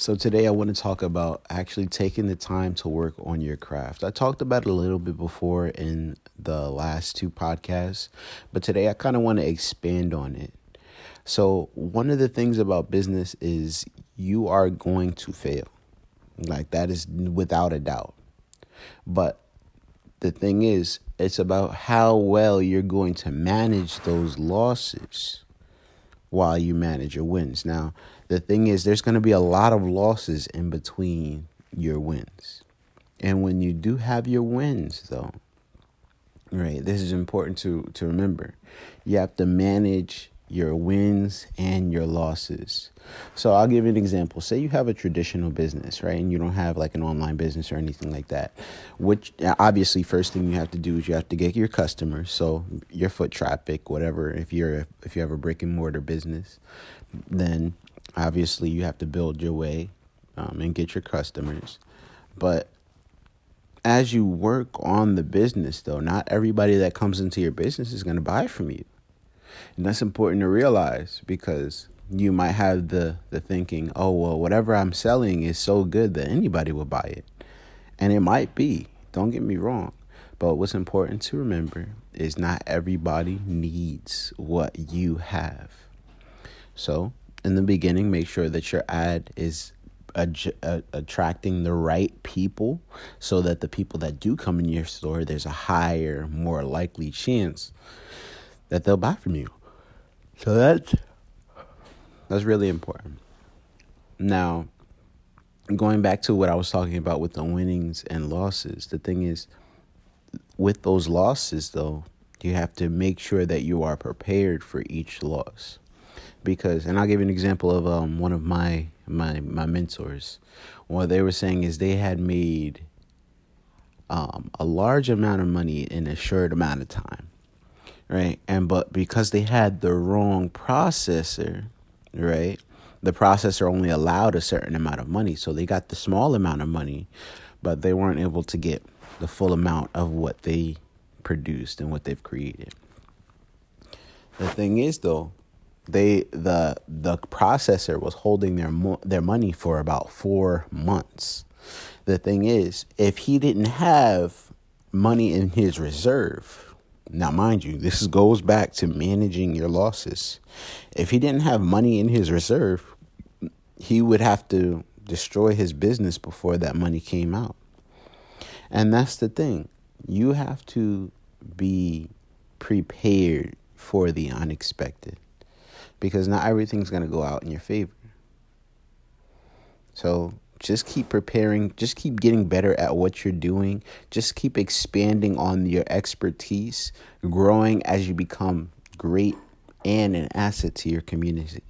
So, today I want to talk about actually taking the time to work on your craft. I talked about it a little bit before in the last two podcasts, but today I kind of want to expand on it. So, one of the things about business is you are going to fail. Like, that is without a doubt. But the thing is, it's about how well you're going to manage those losses while you manage your wins. Now, the thing is, there's going to be a lot of losses in between your wins. And when you do have your wins, though, right, this is important to, to remember. You have to manage your wins and your losses. So I'll give you an example. Say you have a traditional business, right? And you don't have like an online business or anything like that. Which obviously first thing you have to do is you have to get your customers, so your foot traffic, whatever. If you're if you have a brick and mortar business, then obviously you have to build your way um, and get your customers. But as you work on the business though, not everybody that comes into your business is going to buy from you. And that's important to realize because you might have the, the thinking, oh, well, whatever I'm selling is so good that anybody will buy it. And it might be, don't get me wrong. But what's important to remember is not everybody needs what you have. So, in the beginning, make sure that your ad is attracting the right people so that the people that do come in your store, there's a higher, more likely chance that they'll buy from you. So that's that's really important. Now, going back to what I was talking about with the winnings and losses, the thing is with those losses though, you have to make sure that you are prepared for each loss. Because and I'll give you an example of um one of my my my mentors. What they were saying is they had made um, a large amount of money in a short amount of time right? And but because they had the wrong processor, right? The processor only allowed a certain amount of money, so they got the small amount of money, but they weren't able to get the full amount of what they produced and what they've created. The thing is though, they the the processor was holding their mo- their money for about 4 months. The thing is, if he didn't have money in his reserve, now, mind you, this goes back to managing your losses. If he didn't have money in his reserve, he would have to destroy his business before that money came out. And that's the thing. You have to be prepared for the unexpected because not everything's going to go out in your favor. So just keep preparing, just keep getting better at what you're doing, just keep expanding on your expertise, growing as you become great and an asset to your community.